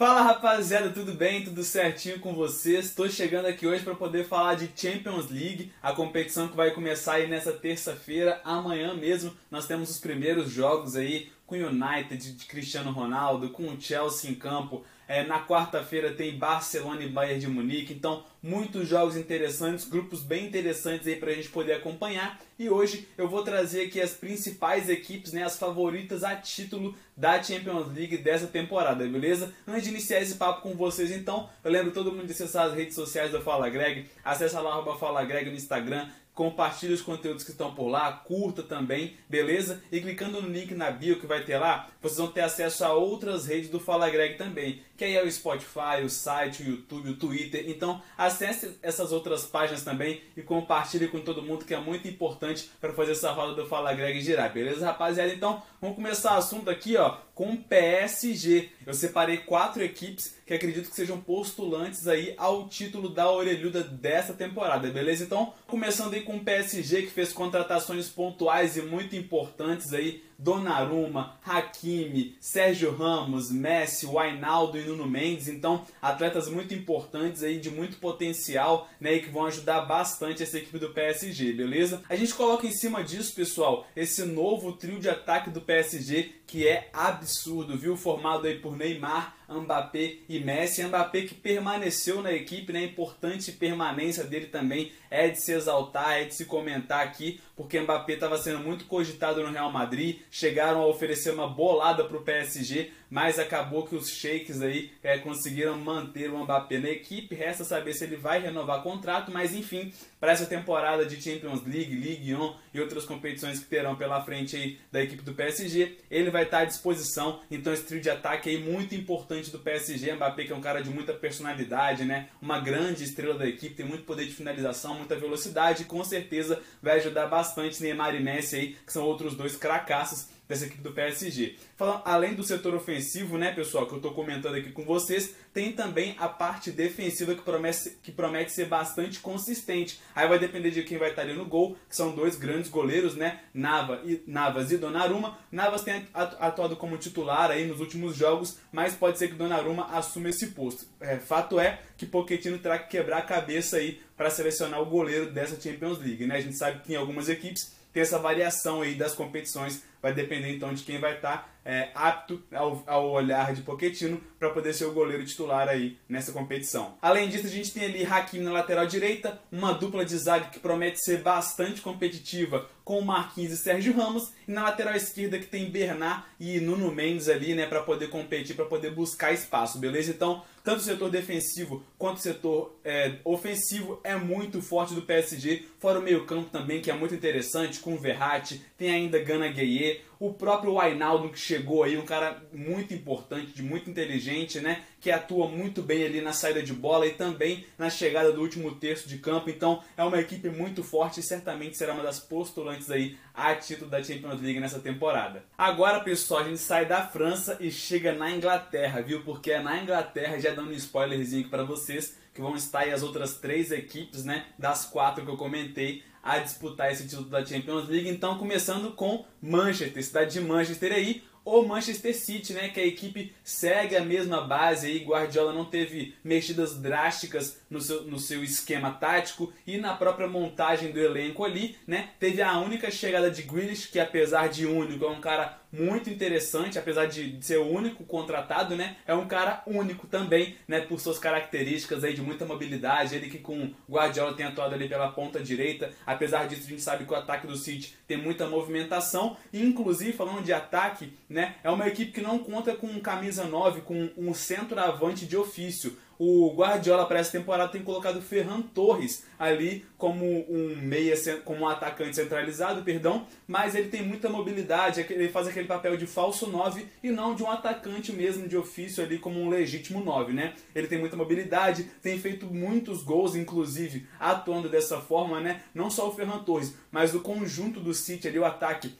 Fala rapaziada, tudo bem? Tudo certinho com vocês? Estou chegando aqui hoje para poder falar de Champions League, a competição que vai começar aí nessa terça-feira, amanhã mesmo. Nós temos os primeiros jogos aí com o United de Cristiano Ronaldo, com o Chelsea em campo. É, na quarta-feira tem Barcelona e Bayern de Munique, então muitos jogos interessantes, grupos bem interessantes aí para a gente poder acompanhar. E hoje eu vou trazer aqui as principais equipes, né, as favoritas a título da Champions League dessa temporada, beleza? Antes de iniciar esse papo com vocês, então, eu lembro todo mundo de acessar as redes sociais do Fala Greg, acessa lá arroba Fala Greg no Instagram, compartilhe os conteúdos que estão por lá, curta também, beleza? E clicando no link na bio que vai ter lá, vocês vão ter acesso a outras redes do Fala Greg também, que aí é o Spotify, o site, o YouTube, o Twitter. Então, acesse essas outras páginas também e compartilhe com todo mundo que é muito importante para fazer essa roda do Fala Greg girar, beleza, rapaziada? Então, vamos começar o assunto aqui, ó, com PSG. Eu separei quatro equipes que acredito que sejam postulantes aí ao título da orelhuda dessa temporada, beleza? Então, começando aí com o PSG que fez contratações pontuais e muito importantes aí Donnarumma, Hakimi, Sérgio Ramos, Messi, Wijnaldo e Nuno Mendes. Então, atletas muito importantes aí, de muito potencial, né? E que vão ajudar bastante essa equipe do PSG, beleza? A gente coloca em cima disso, pessoal, esse novo trio de ataque do PSG que é absurdo, viu? Formado aí por Neymar, Mbappé e Messi. Mbappé que permaneceu na equipe, né? Importante permanência dele também é de se exaltar, é de se comentar aqui, porque Mbappé estava sendo muito cogitado no Real Madrid, chegaram a oferecer uma bolada para o PSG, mas acabou que os sheiks aí é, conseguiram manter o Mbappé na equipe. Resta saber se ele vai renovar contrato, mas enfim, para essa temporada de Champions League, Ligue 1 e outras competições que terão pela frente aí da equipe do PSG, ele vai estar à disposição. Então esse trio de ataque aí muito importante do PSG, Mbappé que é um cara de muita personalidade, né? Uma grande estrela da equipe, tem muito poder de finalização, muita velocidade, e com certeza vai ajudar bastante Neymar e Messi aí, que são outros dois cracassos dessa equipe do PSG. Falando, além do setor ofensivo, né, pessoal, que eu estou comentando aqui com vocês, tem também a parte defensiva que promete, que promete ser bastante consistente. Aí vai depender de quem vai estar ali no gol, que são dois grandes goleiros, né, Nava e, Navas e Donnarumma. Navas tem atuado como titular aí nos últimos jogos, mas pode ser que Donnarumma assuma esse posto. É, fato é que Pochettino terá que quebrar a cabeça aí para selecionar o goleiro dessa Champions League, né? A gente sabe que em algumas equipes tem essa variação aí das competições vai depender então de quem vai estar tá, é, apto ao, ao, olhar de Pochettino para poder ser o goleiro titular aí nessa competição. Além disso, a gente tem ali Hakimi na lateral direita, uma dupla de zaga que promete ser bastante competitiva com Marquinhos e Sérgio Ramos, e na lateral esquerda que tem Bernard e Nuno Mendes ali, né, para poder competir, para poder buscar espaço, beleza? Então, tanto o setor defensivo quanto o setor é, ofensivo é muito forte do PSG, fora o meio-campo também, que é muito interessante, com o Verratti, tem ainda Gana Gueye, o próprio Wijnaldum que chegou aí, um cara muito importante, muito inteligente, né? Que atua muito bem ali na saída de bola e também na chegada do último terço de campo. Então é uma equipe muito forte e certamente será uma das postulantes aí a título da Champions League nessa temporada. Agora, pessoal, a gente sai da França e chega na Inglaterra, viu? Porque é na Inglaterra, já dando um spoilerzinho aqui para vocês, que vão estar aí as outras três equipes, né? Das quatro que eu comentei a disputar esse título da Champions League. Então, começando com Manchester, cidade de Manchester aí, o Manchester City, né, que a equipe segue a mesma base aí, Guardiola não teve mexidas drásticas no seu, no seu esquema tático e na própria montagem do elenco ali, né, teve a única chegada de Grealish, que apesar de único, é um cara muito interessante, apesar de ser o único contratado, né? É um cara único também, né? Por suas características aí de muita mobilidade, ele que com Guardiola tem atuado ali pela ponta direita, apesar disso a gente sabe que o ataque do City tem muita movimentação, e inclusive falando de ataque, né? É uma equipe que não conta com camisa 9, com um centroavante de ofício o Guardiola para essa temporada tem colocado Ferran Torres ali como um meia, como um atacante centralizado, perdão, mas ele tem muita mobilidade, ele faz aquele papel de falso 9 e não de um atacante mesmo de ofício ali como um legítimo 9, né? Ele tem muita mobilidade, tem feito muitos gols, inclusive, atuando dessa forma, né? Não só o Ferran Torres, mas o conjunto do City ali, o ataque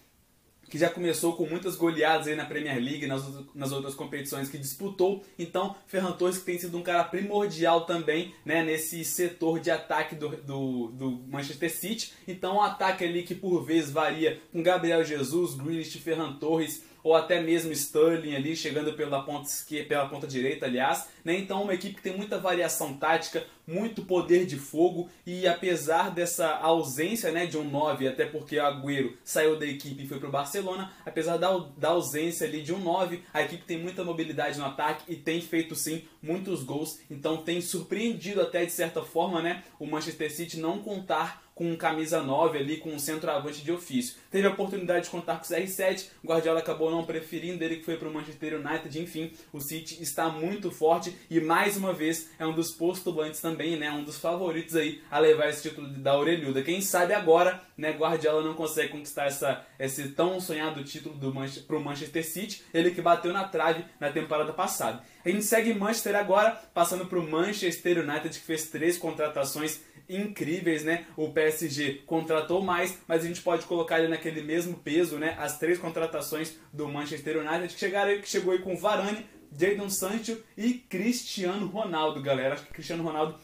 que já começou com muitas goleadas aí na Premier League, nas, nas outras competições que disputou. Então, Ferran Torres que tem sido um cara primordial também né, nesse setor de ataque do, do, do Manchester City. Então, um ataque ali que por vezes varia com Gabriel Jesus, Grealish, Ferran Torres, ou até mesmo Sterling ali chegando pela ponta esquerda, pela ponta direita, aliás, né? Então uma equipe que tem muita variação tática, muito poder de fogo. E apesar dessa ausência, né, de um 9, até porque o Agüero saiu da equipe e foi para o Barcelona, apesar da, da ausência ali de um 9, a equipe tem muita mobilidade no ataque e tem feito sim muitos gols, então tem surpreendido até de certa forma, né, o Manchester City não contar com um camisa 9 ali, com um centroavante de ofício. Teve a oportunidade de contar com o CR7, o Guardiola acabou não preferindo ele que foi para o Manchester United, enfim, o City está muito forte e mais uma vez é um dos postulantes também, né, um dos favoritos aí a levar esse título da orelhuda. Quem sabe agora, né, Guardiola não consegue conquistar essa, esse tão sonhado título do Manchester, Manchester City, ele que bateu na trave na temporada passada. A gente segue Manchester agora, passando para o Manchester United que fez três contratações incríveis, né? O PSG contratou mais, mas a gente pode colocar ele naquele mesmo peso, né? As três contratações do Manchester United que chegaram, que chegou aí com Varane, Jadon Sancho e Cristiano Ronaldo, galera. Acho que Cristiano Ronaldo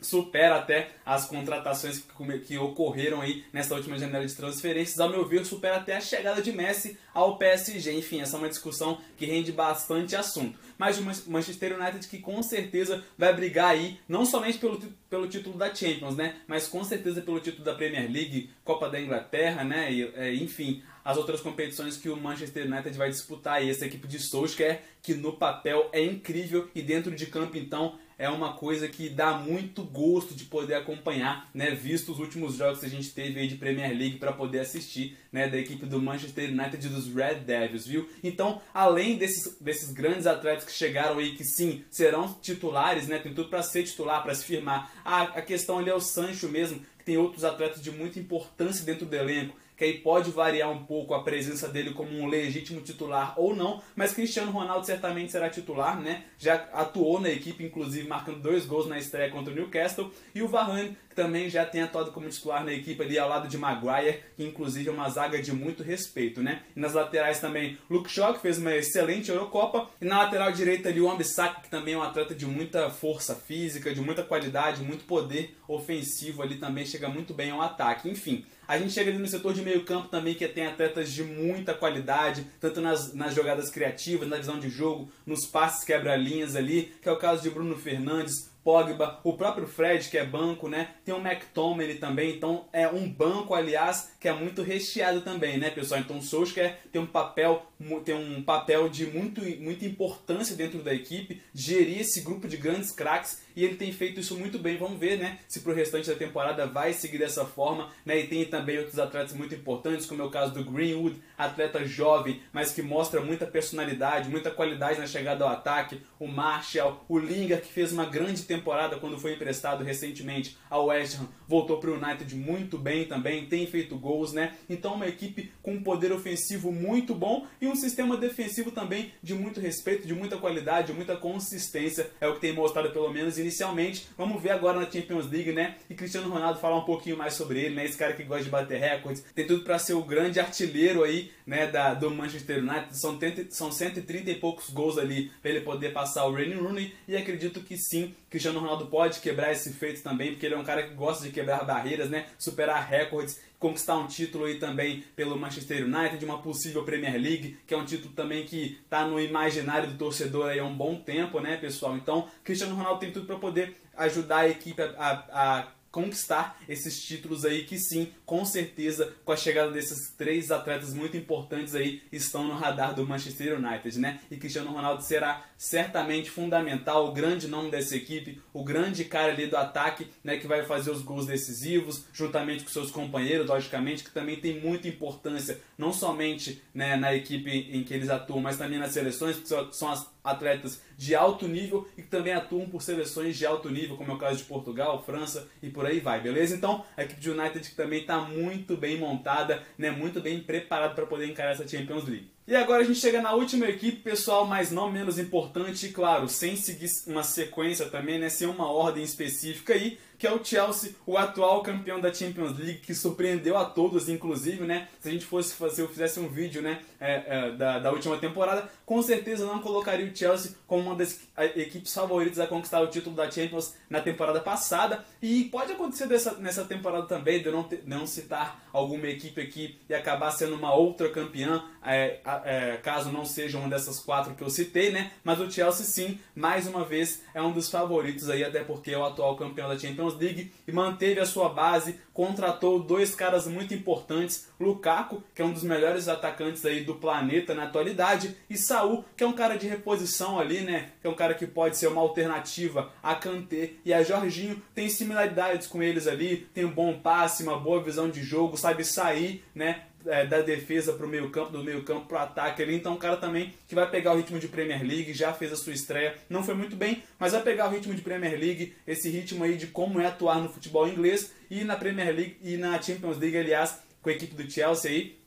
supera até as contratações que, que, ocorreram aí nessa última janela de transferências. Ao meu ver, supera até a chegada de Messi ao PSG. Enfim, essa é uma discussão que rende bastante assunto. Mas o Manchester United que com certeza vai brigar aí, não somente pelo, pelo título da Champions, né? Mas com certeza pelo título da Premier League, Copa da Inglaterra, né? E, é, enfim, as outras competições que o Manchester United vai disputar. E essa equipe de Solskjaer, que no papel é incrível e dentro de campo, então, é uma coisa que dá muito gosto de poder acompanhar, né? Visto os últimos jogos que a gente teve aí de Premier League para poder assistir, né? Da equipe do Manchester United e dos Red Devils, viu? Então, além desses, desses grandes atletas que chegaram aí, que sim, serão titulares, né? Tem tudo para ser titular, para se firmar. A, a questão ali é o Sancho mesmo, que tem outros atletas de muita importância dentro do elenco que aí pode variar um pouco a presença dele como um legítimo titular ou não, mas Cristiano Ronaldo certamente será titular, né? Já atuou na equipe, inclusive marcando dois gols na estreia contra o Newcastle, e o Varane, que também já tem atuado como titular na equipe ali ao lado de Maguire, que inclusive é uma zaga de muito respeito, né? E nas laterais também, Luke Shaw, que fez uma excelente Eurocopa, e na lateral direita ali o Ambissac, que também é um atleta de muita força física, de muita qualidade, muito poder ofensivo ali também, chega muito bem ao ataque, enfim. A gente chega ali no setor de meio campo também, que tem atletas de muita qualidade, tanto nas, nas jogadas criativas, na visão de jogo, nos passes quebra-linhas ali, que é o caso de Bruno Fernandes, Pogba, o próprio Fred, que é banco, né? Tem o McTominay também, então é um banco, aliás, que é muito recheado também, né, pessoal? Então o Solskjaer tem um papel, tem um papel de muito, muita importância dentro da equipe, gerir esse grupo de grandes craques e ele tem feito isso muito bem. Vamos ver, né, se pro restante da temporada vai seguir dessa forma, né? E tem também outros atletas muito importantes, como é o caso do Greenwood, atleta jovem, mas que mostra muita personalidade, muita qualidade na chegada ao ataque, o Marshall, o Lingard que fez uma grande temporada temporada, quando foi emprestado recentemente ao West Ham, voltou para o United muito bem também, tem feito gols, né? Então uma equipe com um poder ofensivo muito bom e um sistema defensivo também de muito respeito, de muita qualidade, de muita consistência, é o que tem mostrado pelo menos inicialmente. Vamos ver agora na Champions League, né? E Cristiano Ronaldo falar um pouquinho mais sobre ele, né? Esse cara que gosta de bater recordes, tem tudo para ser o grande artilheiro aí, né, da, do Manchester United. São, 30, são 130 e poucos gols ali para ele poder passar o Rainy Rooney e acredito que sim, Cristiano Ronaldo pode quebrar esse feito também, porque ele é um cara que gosta de quebrar barreiras, né? Superar recordes, conquistar um título aí também pelo Manchester United, uma possível Premier League, que é um título também que está no imaginário do torcedor aí há um bom tempo, né, pessoal? Então, Cristiano Ronaldo tem tudo para poder ajudar a equipe a, a, a conquistar esses títulos aí que sim, com certeza, com a chegada desses três atletas muito importantes aí, estão no radar do Manchester United, né? E Cristiano Ronaldo será certamente fundamental, o grande nome dessa equipe, o grande cara ali do ataque, né, que vai fazer os gols decisivos, juntamente com seus companheiros, logicamente, que também tem muita importância, não somente né, na equipe em que eles atuam, mas também nas seleções, que são as atletas de alto nível e que também atuam por seleções de alto nível, como é o caso de Portugal, França e por aí vai, beleza? Então, a equipe de United que também está muito bem montada, né, muito bem preparada para poder encarar essa Champions League. E agora a gente chega na última equipe, pessoal, mas não menos importante, claro, sem seguir uma sequência também, né, sem uma ordem específica aí, que é o Chelsea, o atual campeão da Champions League, que surpreendeu a todos, inclusive, né? Se a gente fosse fazer, eu fizesse um vídeo, né, é, é, da, da última temporada, com certeza não colocaria o Chelsea como uma das equipes favoritas a conquistar o título da Champions na temporada passada. E pode acontecer dessa, nessa temporada também, de eu não, ter, não citar alguma equipe aqui e acabar sendo uma outra campeã, é, é, caso não seja uma dessas quatro que eu citei, né? Mas o Chelsea, sim, mais uma vez, é um dos favoritos aí, até porque é o atual campeão da Champions League e manteve a sua base, contratou dois caras muito importantes, Lukaku, que é um dos melhores atacantes aí do planeta na atualidade, e Saul, que é um cara de reposição ali, né? Que é um cara que pode ser uma alternativa a Kanté e a Jorginho, tem similaridades com eles ali, tem um bom passe, uma boa visão de jogo, sabe sair, né? é, da defesa para o meio campo, do meio campo para o ataque ali. Então, um cara também que vai pegar o ritmo de Premier League, já fez a sua estreia, não foi muito bem, mas vai pegar o ritmo de Premier League, esse ritmo aí de como é atuar no futebol inglês e na Premier League e na Champions League, aliás, com a equipe do Chelsea aí,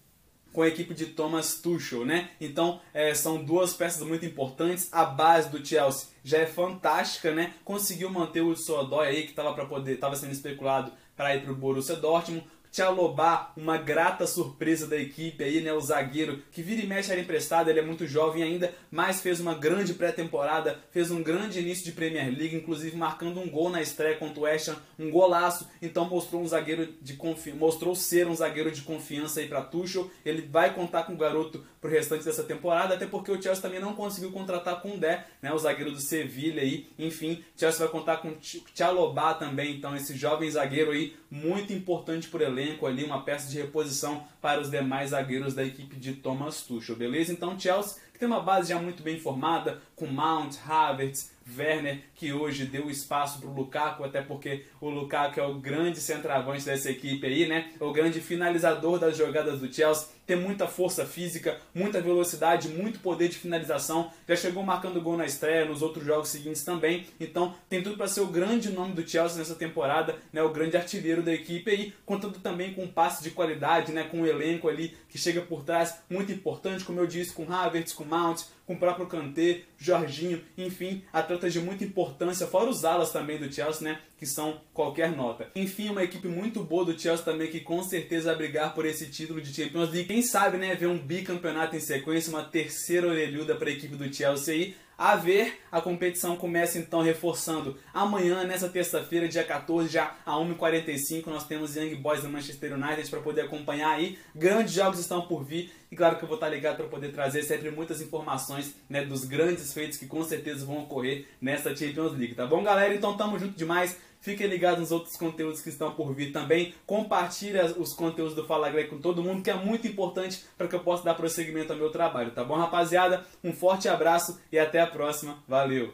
com a equipe de Thomas Tuchel, né? Então é, são duas peças muito importantes. A base do Chelsea já é fantástica, né? Conseguiu manter o Sodói aí que estava para poder, estava sendo especulado para ir para o Borussia Dortmund. Tchalobá, uma grata surpresa da equipe aí, né? O zagueiro que vira e mexe era emprestado, ele é muito jovem ainda, mas fez uma grande pré-temporada, fez um grande início de Premier League, inclusive marcando um gol na estreia contra o West Ham, um golaço, então mostrou um zagueiro de confi... mostrou ser um zagueiro de confiança aí para Tuchel. Ele vai contar com o garoto pro restante dessa temporada, até porque o Chelsea também não conseguiu contratar com o Dé, né? O zagueiro do Sevilha aí. Enfim, Chelsea vai contar com Tchalobá também, então esse jovem zagueiro aí muito importante por elenco elenco ali, uma peça de reposição para os demais zagueiros da equipe de Thomas Tuchel, beleza? Então Chelsea, que tem uma base já muito bem formada, com Mount, Havertz, Werner, que hoje deu espaço para o Lukaku, até porque o Lukaku é o grande centroavante dessa equipe aí, né? O grande finalizador das jogadas do Chelsea, tem muita força física, muita velocidade, muito poder de finalização. Já chegou marcando gol na estreia, nos outros jogos seguintes também. Então tem tudo para ser o grande nome do Chelsea nessa temporada, né? O grande artilheiro da equipe aí, contando também com um passe de qualidade, né? Com um elenco ali que chega por trás, muito importante, como eu disse, com Havertz, com Mount, com o próprio Kanté, Jorginho, enfim, atletas de muita importância, fora os alas também do Chelsea, né, que são qualquer nota. Enfim, uma equipe muito boa do Chelsea também que com certeza vai brigar por esse título de Champions League. Quem sabe, né, ver um bicampeonato em sequência, uma terceira orelhuda para a equipe do Chelsea aí. A ver, a competição começa então reforçando amanhã, nessa terça-feira, dia 14, já a 1h45, nós temos Young Boys do Manchester United para poder acompanhar aí. Grandes jogos estão por vir e claro que eu vou estar ligado para poder trazer sempre muitas informações né, dos grandes feitos que com certeza vão ocorrer nessa Champions League, tá bom, galera? Então tamo junto demais. Fiquem ligados nos outros conteúdos que estão por vir também. Compartilhe os conteúdos do Fala Greg com todo mundo, que é muito importante para que eu possa dar prosseguimento ao meu trabalho, tá bom, rapaziada? Um forte abraço e até a próxima. Valeu!